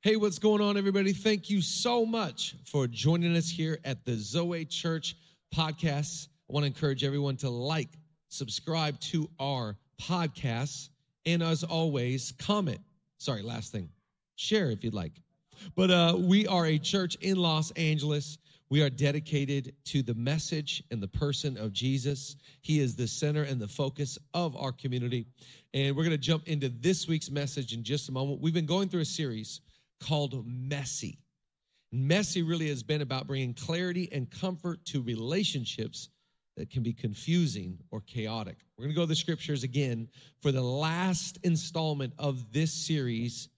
Hey, what's going on, everybody? Thank you so much for joining us here at the Zoe Church podcast. I want to encourage everyone to like, subscribe to our podcast, and as always, comment. Sorry, last thing, share if you'd like. But uh, we are a church in Los Angeles. We are dedicated to the message and the person of Jesus. He is the center and the focus of our community. And we're going to jump into this week's message in just a moment. We've been going through a series called Messy. Messy really has been about bringing clarity and comfort to relationships that can be confusing or chaotic. We're going to go to the scriptures again for the last installment of this series.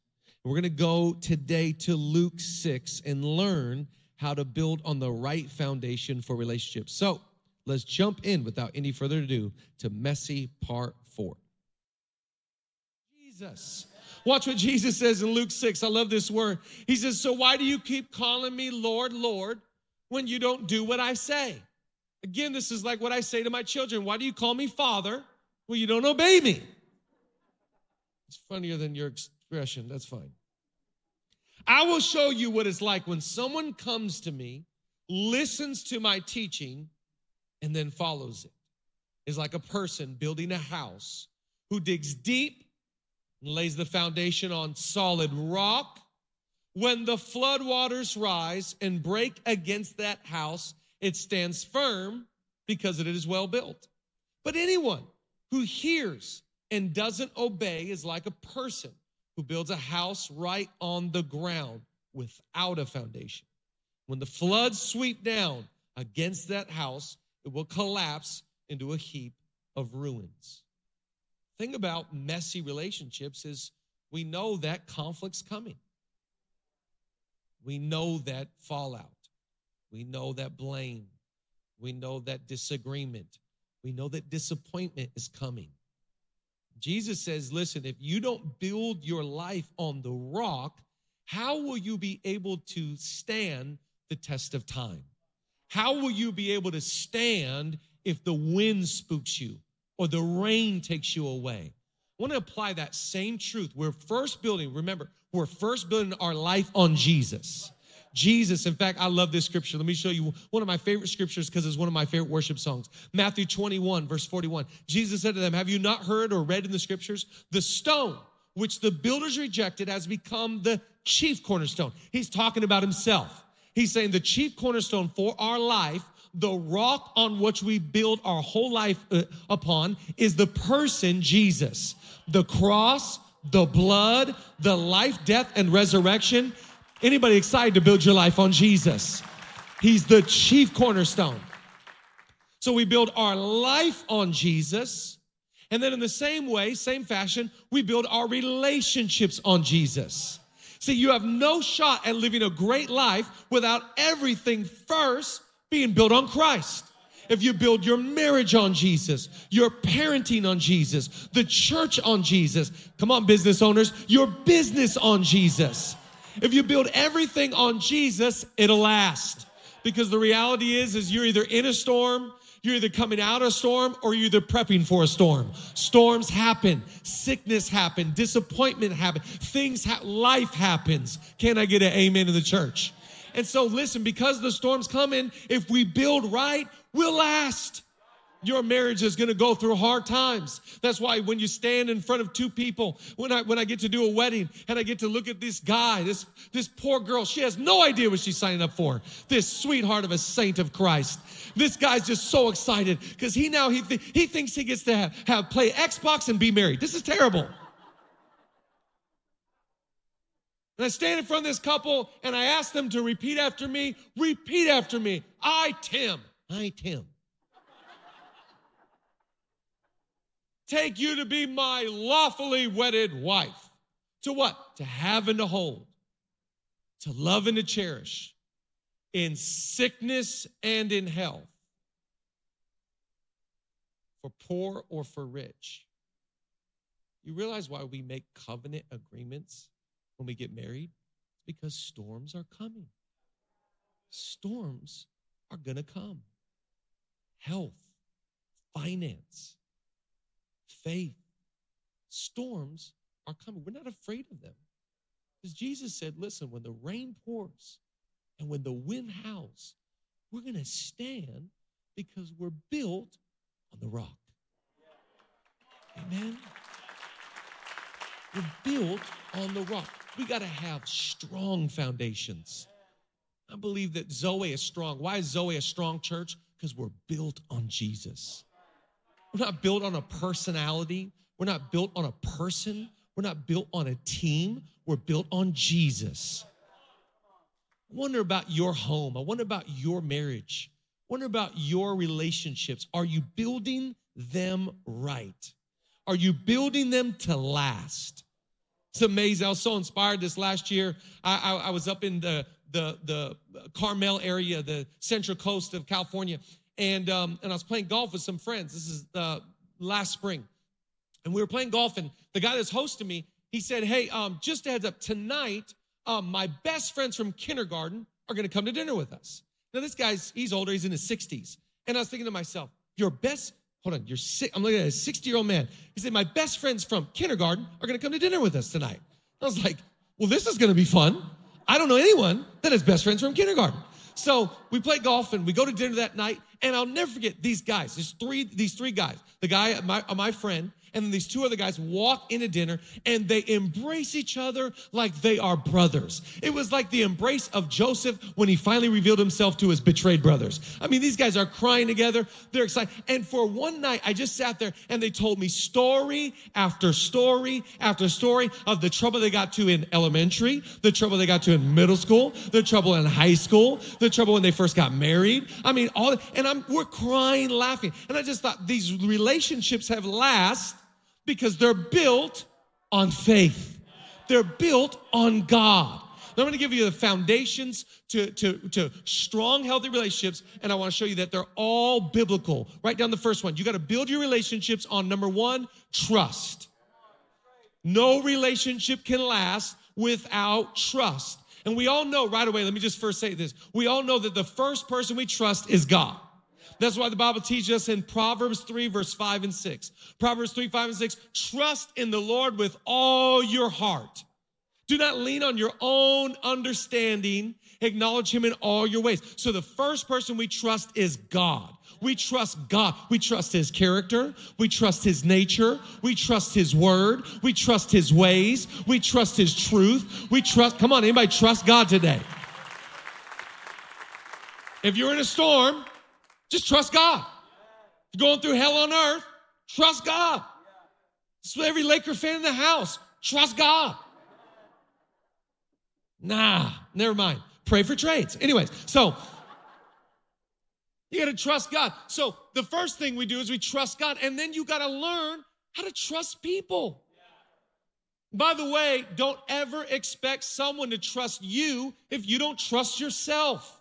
We're going to go today to Luke 6 and learn how to build on the right foundation for relationships. So let's jump in without any further ado to Messy Part 4. Jesus. Watch what Jesus says in Luke 6. I love this word. He says, So why do you keep calling me Lord, Lord, when you don't do what I say? Again, this is like what I say to my children. Why do you call me Father when you don't obey me? It's funnier than your expression. That's fine. I will show you what it's like when someone comes to me, listens to my teaching, and then follows it. It's like a person building a house who digs deep lays the foundation on solid rock. When the floodwaters rise and break against that house, it stands firm because it is well built. But anyone who hears and doesn't obey is like a person who builds a house right on the ground without a foundation. When the floods sweep down against that house, it will collapse into a heap of ruins thing about messy relationships is we know that conflict's coming. We know that fallout. We know that blame. We know that disagreement. We know that disappointment is coming. Jesus says, listen, if you don't build your life on the rock, how will you be able to stand the test of time? How will you be able to stand if the wind spooks you? Or the rain takes you away. I want to apply that same truth. We're first building, remember, we're first building our life on Jesus. Jesus, in fact, I love this scripture. Let me show you one of my favorite scriptures because it's one of my favorite worship songs. Matthew 21, verse 41. Jesus said to them, Have you not heard or read in the scriptures? The stone which the builders rejected has become the chief cornerstone. He's talking about himself. He's saying the chief cornerstone for our life the rock on which we build our whole life uh, upon is the person Jesus. The cross, the blood, the life, death, and resurrection. Anybody excited to build your life on Jesus? He's the chief cornerstone. So we build our life on Jesus. And then in the same way, same fashion, we build our relationships on Jesus. See, you have no shot at living a great life without everything first being built on Christ. If you build your marriage on Jesus, your parenting on Jesus, the church on Jesus, come on, business owners, your business on Jesus. If you build everything on Jesus, it'll last. Because the reality is, is you're either in a storm, you're either coming out of a storm, or you're either prepping for a storm. Storms happen, sickness happen, disappointment happen, things, ha- life happens. Can I get an amen in the church? And so, listen, because the storm's coming, if we build right, we'll last. Your marriage is going to go through hard times. That's why when you stand in front of two people, when I when I get to do a wedding and I get to look at this guy, this this poor girl, she has no idea what she's signing up for. This sweetheart of a saint of Christ. This guy's just so excited because he now he th- he thinks he gets to have, have play Xbox and be married. This is terrible. And I stand in front of this couple and I ask them to repeat after me. Repeat after me. I, Tim. I, Tim. Take you to be my lawfully wedded wife. To what? To have and to hold. To love and to cherish. In sickness and in health. For poor or for rich. You realize why we make covenant agreements? When we get married? It's Because storms are coming. Storms are going to come. Health, finance, faith. Storms are coming. We're not afraid of them Because Jesus said, listen, when the rain pours and when the wind howls, we're going to stand because we're built on the rock. Amen. We're built on the rock. We got to have strong foundations. I believe that Zoe is strong. Why is Zoe a strong church? Because we're built on Jesus. We're not built on a personality. We're not built on a person. We're not built on a team. We're built on Jesus. I wonder about your home. I wonder about your marriage. I wonder about your relationships. Are you building them right? Are you building them to last? It's amazing. I was so inspired this last year. I, I, I was up in the, the, the Carmel area, the central coast of California, and, um, and I was playing golf with some friends. This is the last spring. And we were playing golf, and the guy that's hosting me, he said, Hey, um, just a heads up, tonight, um, my best friends from kindergarten are gonna come to dinner with us. Now, this guy's, he's older, he's in his 60s. And I was thinking to myself, Your best Hold on, you're sick. I'm looking at a 60 year old man. He said, My best friends from kindergarten are gonna come to dinner with us tonight. I was like, Well, this is gonna be fun. I don't know anyone that has best friends from kindergarten. So we play golf and we go to dinner that night. And I'll never forget these guys. There's three, these three guys. The guy, my, my friend, and then these two other guys walk into dinner and they embrace each other like they are brothers. It was like the embrace of Joseph when he finally revealed himself to his betrayed brothers. I mean, these guys are crying together. They're excited. And for one night, I just sat there and they told me story after story after story of the trouble they got to in elementary, the trouble they got to in middle school, the trouble in high school, the trouble when they first got married. I mean, all, and I'm, we're crying, laughing. And I just thought these relationships have last because they're built on faith. They're built on God. I'm going to give you the foundations to, to, to strong, healthy relationships, and I want to show you that they're all biblical. Write down the first one. You got to build your relationships on number one, trust. No relationship can last without trust. And we all know right away, let me just first say this. We all know that the first person we trust is God. That's why the Bible teaches us in Proverbs 3, verse 5 and 6. Proverbs 3, 5 and 6. Trust in the Lord with all your heart. Do not lean on your own understanding. Acknowledge him in all your ways. So the first person we trust is God. We trust God. We trust his character. We trust his nature. We trust his word. We trust his ways. We trust his truth. We trust, come on, anybody trust God today? If you're in a storm, just trust God. You're going through hell on earth, trust God. So every Laker fan in the house, trust God. Nah, never mind. Pray for trades. Anyways, so you got to trust God. So the first thing we do is we trust God, and then you got to learn how to trust people. By the way, don't ever expect someone to trust you if you don't trust yourself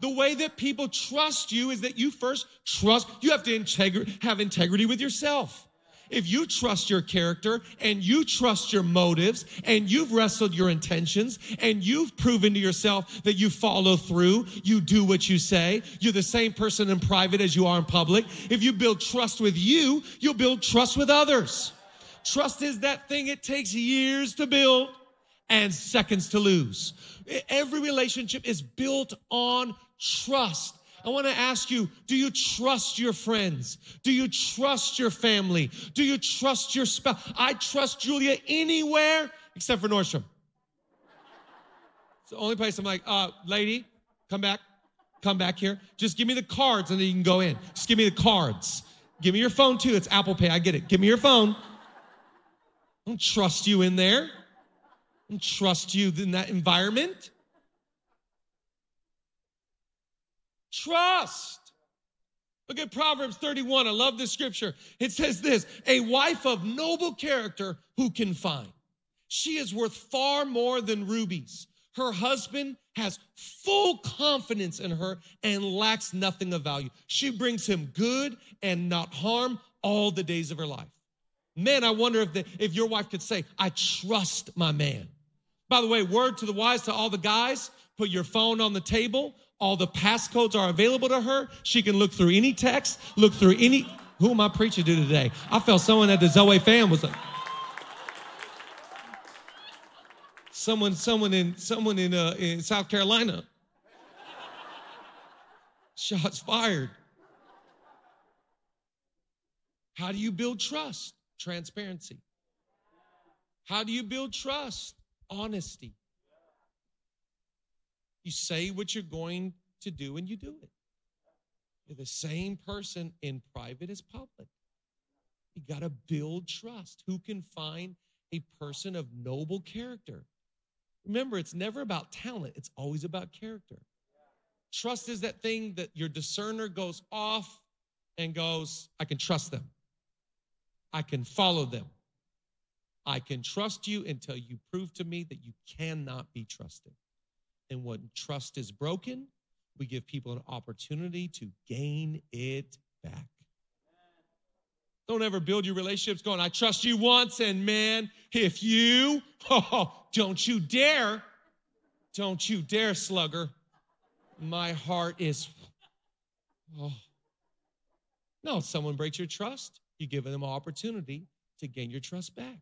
the way that people trust you is that you first trust, you have to integri- have integrity with yourself. If you trust your character and you trust your motives and you've wrestled your intentions and you've proven to yourself that you follow through, you do what you say, you're the same person in private as you are in public. If you build trust with you, you'll build trust with others. Trust is that thing it takes years to build and seconds to lose. Every relationship is built on trust. I want to ask you, do you trust your friends? Do you trust your family? Do you trust your spouse? I trust Julia anywhere except for Nordstrom. It's the only place I'm like, uh, lady, come back, come back here. Just give me the cards and then you can go in. Just give me the cards. Give me your phone too. It's Apple Pay. I get it. Give me your phone. I don't trust you in there. I don't trust you in that environment. Trust. Look at Proverbs 31. I love this scripture. It says this A wife of noble character who can find? She is worth far more than rubies. Her husband has full confidence in her and lacks nothing of value. She brings him good and not harm all the days of her life. Man, I wonder if, the, if your wife could say, I trust my man. By the way, word to the wise, to all the guys, put your phone on the table, all the passcodes are available to her. She can look through any text, look through any. Who am I preaching to today? I felt someone at the Zoe fan was like. Someone, someone in someone in uh, in South Carolina. Shots fired. How do you build trust? Transparency. How do you build trust? Honesty. You say what you're going to do and you do it. You're the same person in private as public. You got to build trust. Who can find a person of noble character? Remember, it's never about talent, it's always about character. Trust is that thing that your discerner goes off and goes, I can trust them. I can follow them. I can trust you until you prove to me that you cannot be trusted. And when trust is broken, we give people an opportunity to gain it back. Don't ever build your relationships going, I trust you once, and man, if you, oh, don't you dare, don't you dare, slugger. My heart is, oh. No, someone breaks your trust, you give them an opportunity to gain your trust back.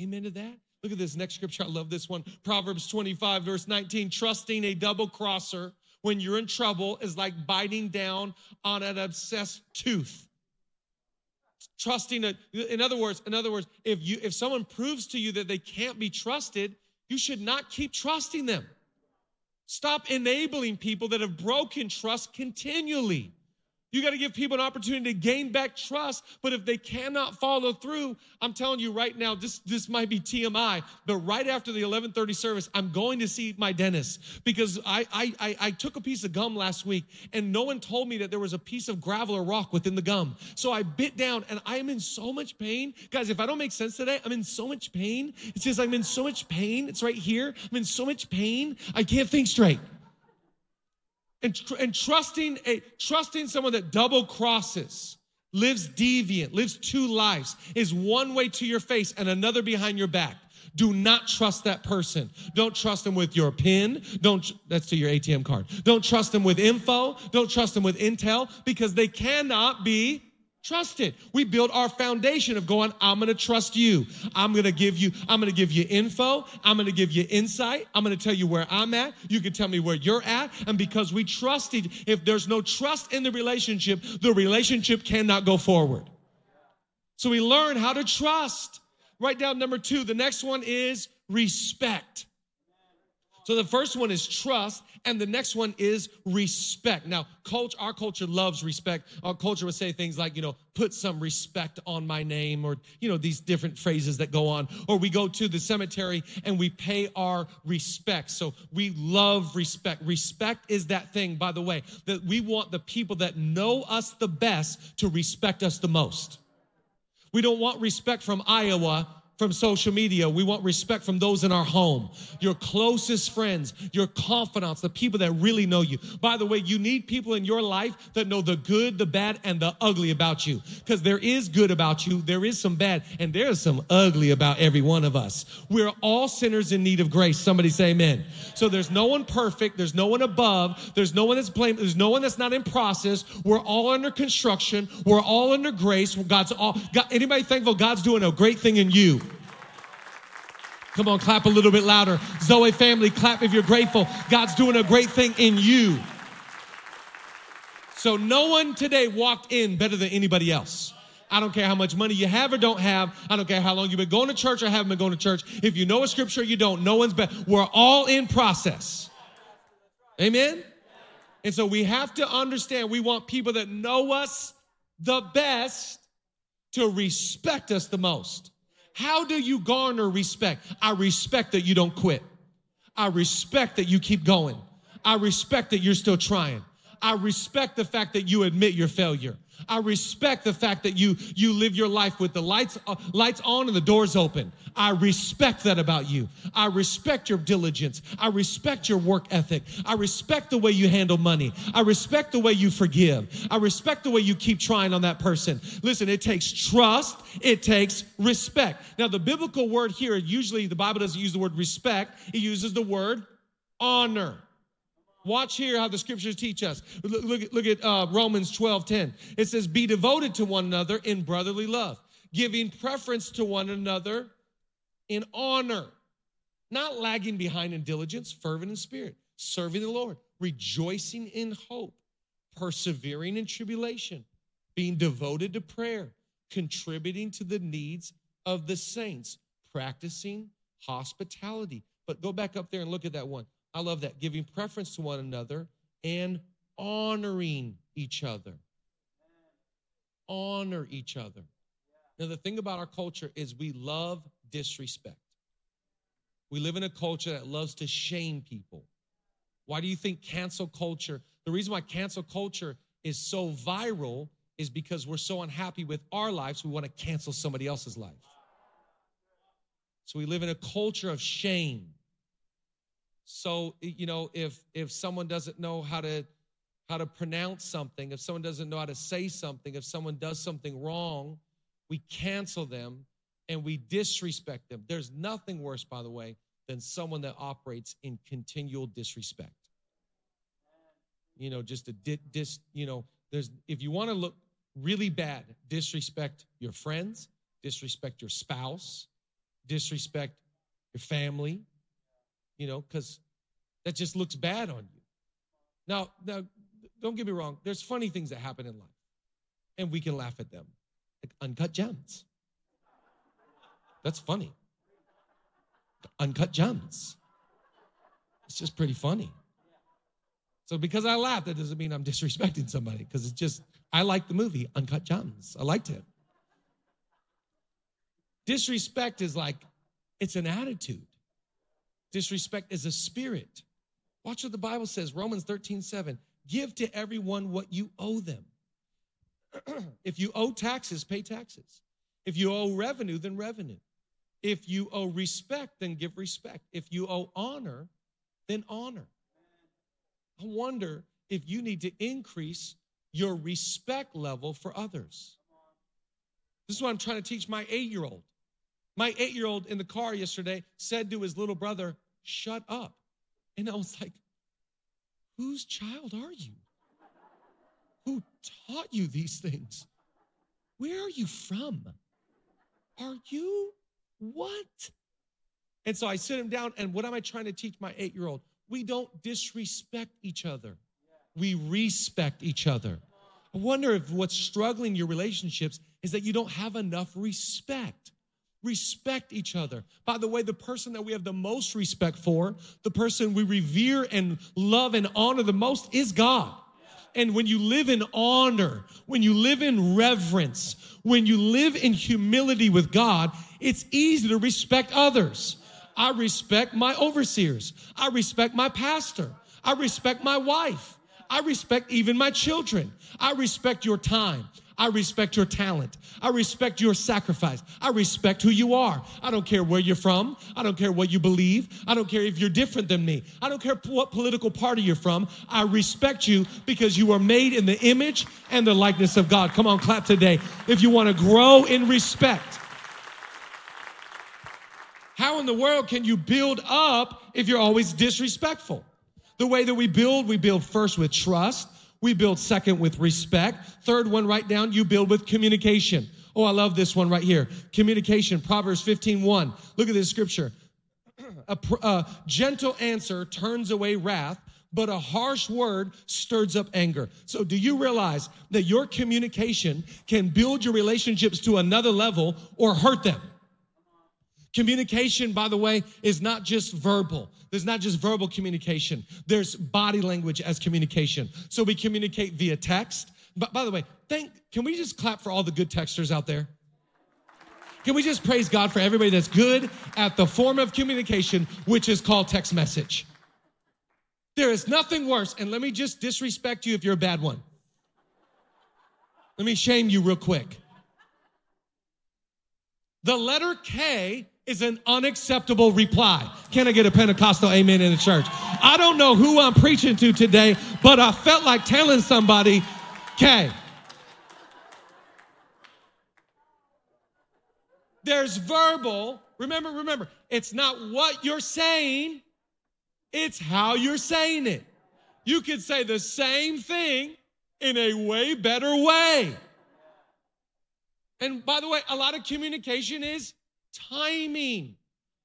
Amen to that. Look at this next scripture. I love this one. Proverbs 25, verse 19. Trusting a double crosser when you're in trouble is like biting down on an abscessed tooth. Trusting a, in other words, in other words, if you if someone proves to you that they can't be trusted, you should not keep trusting them. Stop enabling people that have broken trust continually. You got to give people an opportunity to gain back trust. But if they cannot follow through, I'm telling you right now, this, this might be TMI, but right after the 1130 service, I'm going to see my dentist because I, I, I, I took a piece of gum last week and no one told me that there was a piece of gravel or rock within the gum. So I bit down and I am in so much pain. Guys, if I don't make sense today, I'm in so much pain. It's just I'm in so much pain. It's right here. I'm in so much pain. I can't think straight and, and trusting a trusting someone that double crosses lives deviant lives two lives is one way to your face and another behind your back. Do not trust that person. Don't trust them with your pin. Don't that's to your atm card. Don't trust them with info. Don't trust them with intel because they cannot be Trust it. We build our foundation of going, I'm going to trust you. I'm going to give you, I'm going to give you info. I'm going to give you insight. I'm going to tell you where I'm at. You can tell me where you're at. And because we trusted, if there's no trust in the relationship, the relationship cannot go forward. So we learn how to trust. Write down number two. The next one is respect. So the first one is trust, and the next one is respect. Now, culture, our culture loves respect. Our culture would say things like, you know, put some respect on my name, or, you know, these different phrases that go on. Or we go to the cemetery and we pay our respect. So we love respect. Respect is that thing, by the way, that we want the people that know us the best to respect us the most. We don't want respect from Iowa from social media. We want respect from those in our home, your closest friends, your confidants, the people that really know you. By the way, you need people in your life that know the good, the bad, and the ugly about you. Because there is good about you, there is some bad, and there's some ugly about every one of us. We're all sinners in need of grace. Somebody say amen. So there's no one perfect, there's no one above, there's no one that's blamed, there's no one that's not in process. We're all under construction, we're all under grace. God's all God, anybody thankful God's doing a great thing in you? Come on, clap a little bit louder. Zoe family, clap if you're grateful. God's doing a great thing in you. So no one today walked in better than anybody else. I don't care how much money you have or don't have. I don't care how long you've been going to church or haven't been going to church. If you know a scripture, you don't. No one's better. We're all in process. Amen? And so we have to understand we want people that know us the best to respect us the most. How do you garner respect? I respect that you don't quit. I respect that you keep going. I respect that you're still trying. I respect the fact that you admit your failure. I respect the fact that you you live your life with the lights uh, lights on and the doors open. I respect that about you. I respect your diligence. I respect your work ethic. I respect the way you handle money. I respect the way you forgive. I respect the way you keep trying on that person. Listen, it takes trust, it takes respect. Now the biblical word here usually the Bible doesn't use the word respect, it uses the word honor. Watch here how the scriptures teach us. Look, look, look at uh, Romans 12 10. It says, Be devoted to one another in brotherly love, giving preference to one another in honor. not lagging behind in diligence, fervent in spirit, serving the Lord, rejoicing in hope, persevering in tribulation, being devoted to prayer, contributing to the needs of the saints, practicing hospitality. But go back up there and look at that one. I love that. Giving preference to one another and honoring each other. Honor each other. Now, the thing about our culture is we love disrespect. We live in a culture that loves to shame people. Why do you think cancel culture? The reason why cancel culture is so viral is because we're so unhappy with our lives, we want to cancel somebody else's life. So we live in a culture of shame. So you know, if if someone doesn't know how to how to pronounce something, if someone doesn't know how to say something, if someone does something wrong, we cancel them and we disrespect them. There's nothing worse, by the way, than someone that operates in continual disrespect. You know, just a di- dis, you know, there's if you want to look really bad, disrespect your friends, disrespect your spouse, disrespect your family, you know, because that just looks bad on you. Now, now, don't get me wrong, there's funny things that happen in life, and we can laugh at them, like uncut gems. That's funny. Uncut gems. It's just pretty funny. So because I laugh, that doesn't mean I'm disrespecting somebody, because it's just, I like the movie Uncut Gems. I liked it. Disrespect is like, it's an attitude. Disrespect is a spirit. Watch what the Bible says, Romans 13, 7. Give to everyone what you owe them. if you owe taxes, pay taxes. If you owe revenue, then revenue. If you owe respect, then give respect. If you owe honor, then honor. I wonder if you need to increase your respect level for others. This is what I'm trying to teach my eight year old. My eight year old in the car yesterday said to his little brother, Shut up. And I was like, Whose child are you? Who taught you these things? Where are you from? Are you what? And so I sit him down, and what am I trying to teach my eight year old? We don't disrespect each other, we respect each other. I wonder if what's struggling your relationships is that you don't have enough respect respect each other. By the way, the person that we have the most respect for, the person we revere and love and honor the most is God. And when you live in honor, when you live in reverence, when you live in humility with God, it's easy to respect others. I respect my overseers. I respect my pastor. I respect my wife. I respect even my children. I respect your time. I respect your talent. I respect your sacrifice. I respect who you are. I don't care where you're from. I don't care what you believe. I don't care if you're different than me. I don't care what political party you're from. I respect you because you are made in the image and the likeness of God. Come on, clap today if you want to grow in respect. How in the world can you build up if you're always disrespectful? The way that we build, we build first with trust. We build second with respect. Third one, write down, you build with communication. Oh, I love this one right here. Communication, Proverbs 15, 1. Look at this scripture. A, a gentle answer turns away wrath, but a harsh word stirs up anger. So, do you realize that your communication can build your relationships to another level or hurt them? Communication, by the way, is not just verbal. There's not just verbal communication. There's body language as communication. So we communicate via text. But by the way, thank, can we just clap for all the good texters out there? Can we just praise God for everybody that's good at the form of communication, which is called text message? There is nothing worse. And let me just disrespect you if you're a bad one. Let me shame you real quick. The letter K is an unacceptable reply. Can I get a Pentecostal amen in the church? I don't know who I'm preaching to today, but I felt like telling somebody, K. There's verbal. Remember, remember, it's not what you're saying, it's how you're saying it. You could say the same thing in a way better way. And by the way, a lot of communication is timing.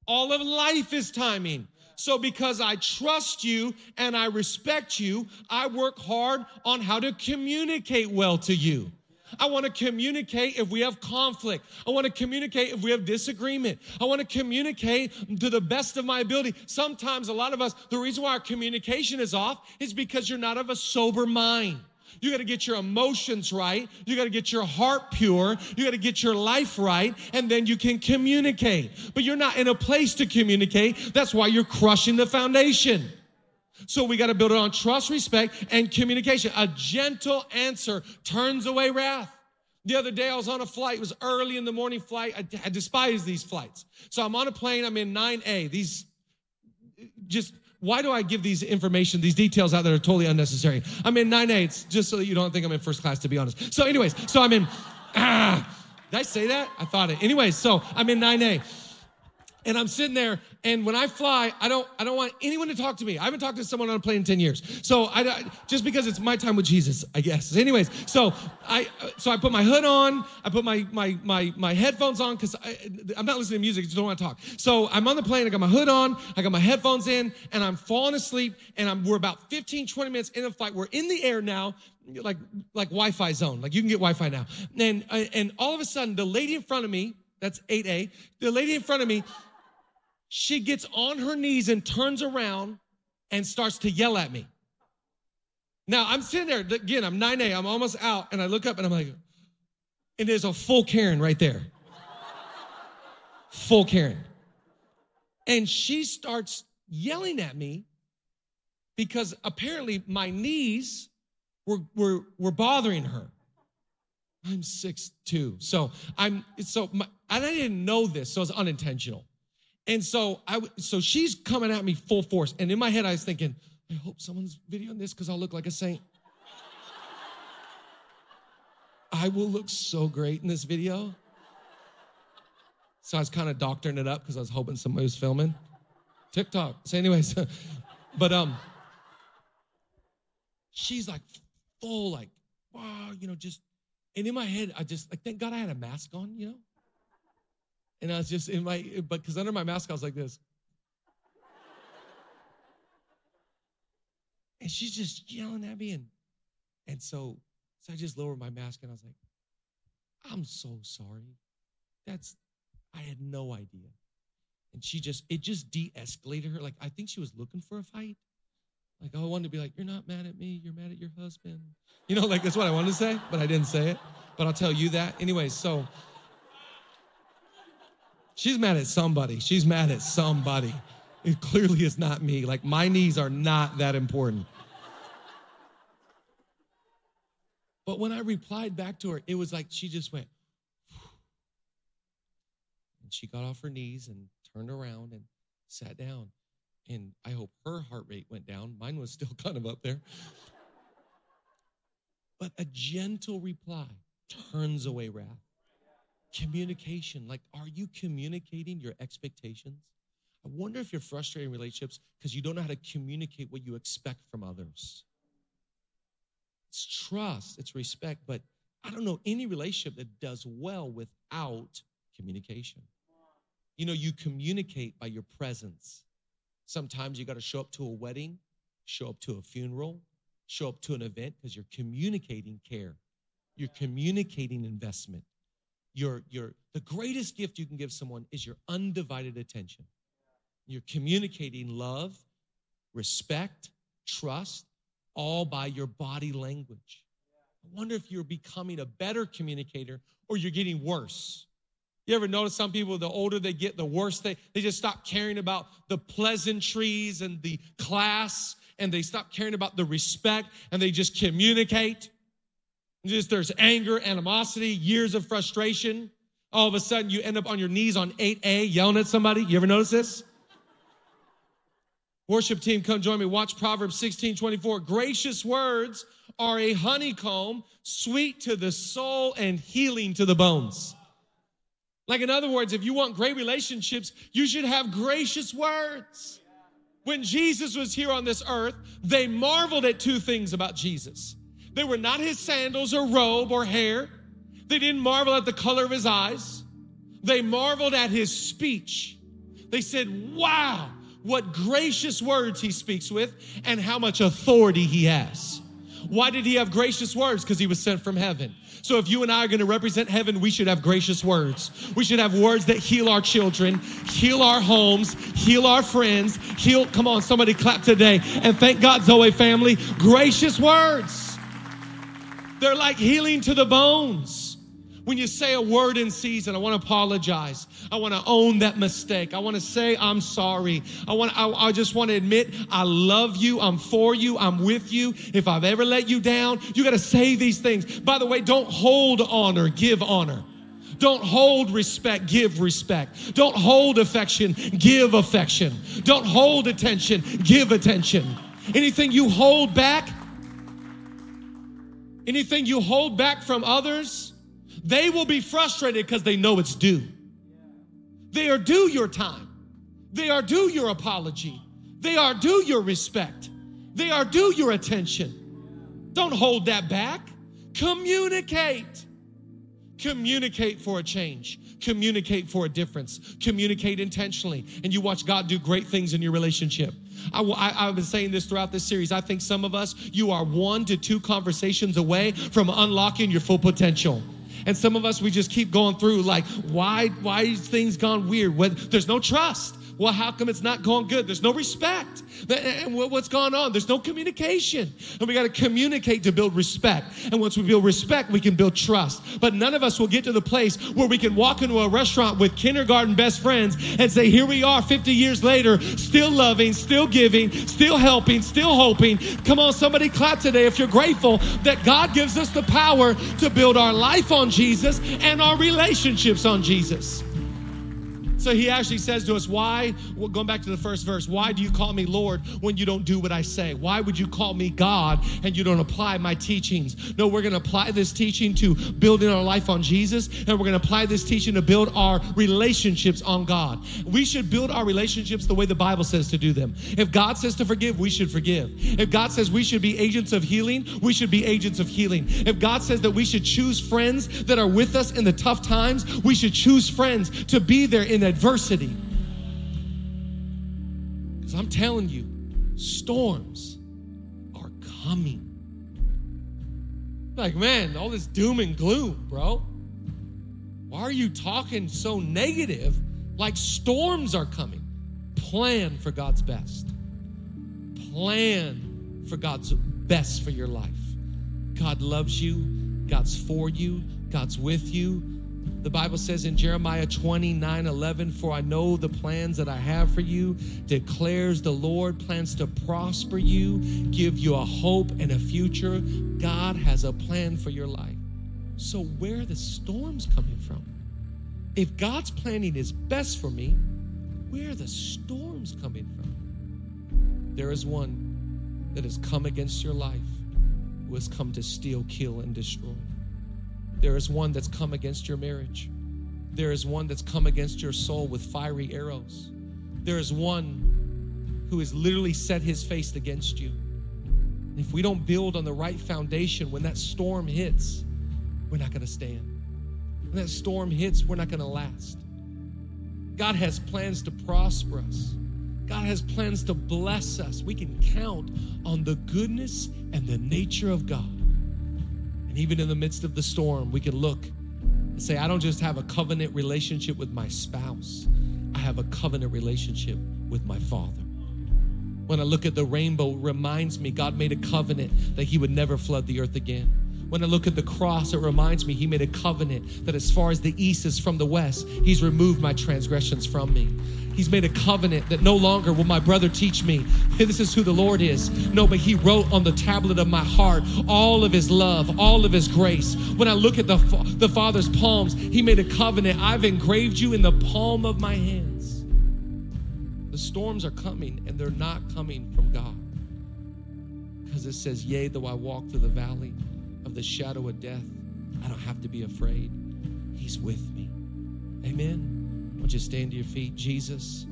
All of life is timing. So, because I trust you and I respect you, I work hard on how to communicate well to you. I want to communicate if we have conflict. I want to communicate if we have disagreement. I want to communicate to the best of my ability. Sometimes, a lot of us, the reason why our communication is off is because you're not of a sober mind. You got to get your emotions right. You got to get your heart pure. You got to get your life right, and then you can communicate. But you're not in a place to communicate. That's why you're crushing the foundation. So we got to build it on trust, respect, and communication. A gentle answer turns away wrath. The other day I was on a flight. It was early in the morning flight. I, I despise these flights. So I'm on a plane. I'm in 9A. These just why do I give these information, these details out that are totally unnecessary? I'm in 9A. Just so that you don't think I'm in first class, to be honest. So, anyways, so I'm in. Ah, did I say that? I thought it. Anyways, so I'm in 9A and I'm sitting there, and when I fly, I don't, I don't want anyone to talk to me. I haven't talked to someone on a plane in ten years, so I, just because it's my time with Jesus, I guess. Anyways, so I, so I put my hood on, I put my my my my headphones on because I'm not listening to music, I just don't want to talk. So I'm on the plane, I got my hood on, I got my headphones in, and I'm falling asleep, and I'm we're about 15, 20 minutes in the flight. We're in the air now, like like Wi-Fi zone, like you can get Wi-Fi now, and and all of a sudden the lady in front of me, that's 8A, the lady in front of me she gets on her knees and turns around and starts to yell at me. Now I'm sitting there, again, I'm 9A, I'm almost out, and I look up and I'm like, and there's a full Karen right there. full Karen. And she starts yelling at me because apparently my knees were, were, were bothering her. I'm six two, so I'm so my, and I didn't know this, so it's unintentional. And so I so she's coming at me full force. And in my head, I was thinking, I hope someone's videoing this because I'll look like a saint. I will look so great in this video. So I was kind of doctoring it up because I was hoping somebody was filming. TikTok. So, anyways, but um, she's like full, like, wow, you know, just and in my head, I just like thank God I had a mask on, you know. And I was just in my, but because under my mask, I was like this. And she's just yelling at me. And, and so, so I just lowered my mask and I was like, I'm so sorry. That's, I had no idea. And she just, it just de escalated her. Like, I think she was looking for a fight. Like, I wanted to be like, you're not mad at me. You're mad at your husband. You know, like that's what I wanted to say, but I didn't say it. But I'll tell you that. Anyway, so, She's mad at somebody. She's mad at somebody. It clearly is not me. Like, my knees are not that important. But when I replied back to her, it was like she just went, and she got off her knees and turned around and sat down. And I hope her heart rate went down. Mine was still kind of up there. But a gentle reply turns away wrath. Communication. Like, are you communicating your expectations? I wonder if you're frustrated in relationships because you don't know how to communicate what you expect from others. It's trust, it's respect, but I don't know any relationship that does well without communication. You know, you communicate by your presence. Sometimes you got to show up to a wedding, show up to a funeral, show up to an event because you're communicating care. You're communicating investment your your the greatest gift you can give someone is your undivided attention. You're communicating love respect trust all by your body language. I wonder if you're becoming a better communicator or you're getting worse. You ever notice some people the older they get the worse they they just stop caring about the pleasantries and the class and they stop caring about the respect and they just communicate just there's anger, animosity, years of frustration. All of a sudden, you end up on your knees on 8A yelling at somebody. You ever notice this? Worship team, come join me. Watch Proverbs 16 24. Gracious words are a honeycomb, sweet to the soul and healing to the bones. Like, in other words, if you want great relationships, you should have gracious words. When Jesus was here on this earth, they marveled at two things about Jesus. They were not his sandals or robe or hair. They didn't marvel at the color of his eyes. They marveled at his speech. They said, Wow, what gracious words he speaks with and how much authority he has. Why did he have gracious words? Because he was sent from heaven. So if you and I are going to represent heaven, we should have gracious words. We should have words that heal our children, heal our homes, heal our friends, heal. Come on, somebody clap today. And thank God, Zoe family, gracious words. They're like healing to the bones. When you say a word in season, I want to apologize. I want to own that mistake. I want to say I'm sorry. I want I, I just want to admit I love you. I'm for you. I'm with you. If I've ever let you down, you got to say these things. By the way, don't hold honor, give honor. Don't hold respect, give respect. Don't hold affection, give affection. Don't hold attention, give attention. Anything you hold back, anything you hold back from others, they will be frustrated because they know it's due. They are due your time. They are due your apology. They are due your respect. They are due your attention. Don't hold that back. Communicate. Communicate for a change. Communicate for a difference. Communicate intentionally. And you watch God do great things in your relationship. I, I, I've been saying this throughout this series. I think some of us, you are one to two conversations away from unlocking your full potential. And some of us, we just keep going through like, why, why is things gone weird? When there's no trust. Well, how come it's not going good? There's no respect. And what's going on? There's no communication. And we got to communicate to build respect. And once we build respect, we can build trust. But none of us will get to the place where we can walk into a restaurant with kindergarten best friends and say, Here we are 50 years later, still loving, still giving, still helping, still hoping. Come on, somebody clap today if you're grateful that God gives us the power to build our life on Jesus and our relationships on Jesus. So he actually says to us, Why, well, going back to the first verse, why do you call me Lord when you don't do what I say? Why would you call me God and you don't apply my teachings? No, we're going to apply this teaching to building our life on Jesus, and we're going to apply this teaching to build our relationships on God. We should build our relationships the way the Bible says to do them. If God says to forgive, we should forgive. If God says we should be agents of healing, we should be agents of healing. If God says that we should choose friends that are with us in the tough times, we should choose friends to be there in the adversity. Because I'm telling you, storms are coming. Like, man, all this doom and gloom, bro. Why are you talking so negative? Like storms are coming. Plan for God's best. Plan for God's best for your life. God loves you. God's for you. God's with you. The Bible says in Jeremiah 29 11, For I know the plans that I have for you, declares the Lord, plans to prosper you, give you a hope and a future. God has a plan for your life. So, where are the storms coming from? If God's planning is best for me, where are the storms coming from? There is one that has come against your life, who has come to steal, kill, and destroy. There is one that's come against your marriage. There is one that's come against your soul with fiery arrows. There is one who has literally set his face against you. If we don't build on the right foundation, when that storm hits, we're not going to stand. When that storm hits, we're not going to last. God has plans to prosper us. God has plans to bless us. We can count on the goodness and the nature of God. And even in the midst of the storm, we can look and say, I don't just have a covenant relationship with my spouse, I have a covenant relationship with my Father. When I look at the rainbow, it reminds me God made a covenant that He would never flood the earth again. When I look at the cross, it reminds me He made a covenant that as far as the east is from the west, He's removed my transgressions from me. He's made a covenant that no longer will my brother teach me, this is who the Lord is. No, but He wrote on the tablet of my heart all of His love, all of His grace. When I look at the, the Father's palms, He made a covenant. I've engraved you in the palm of my hands. The storms are coming, and they're not coming from God. Because it says, Yea, though I walk through the valley of the shadow of death, I don't have to be afraid. He's with me. Amen. Won't you stand to your feet? Jesus,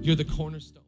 you're the cornerstone.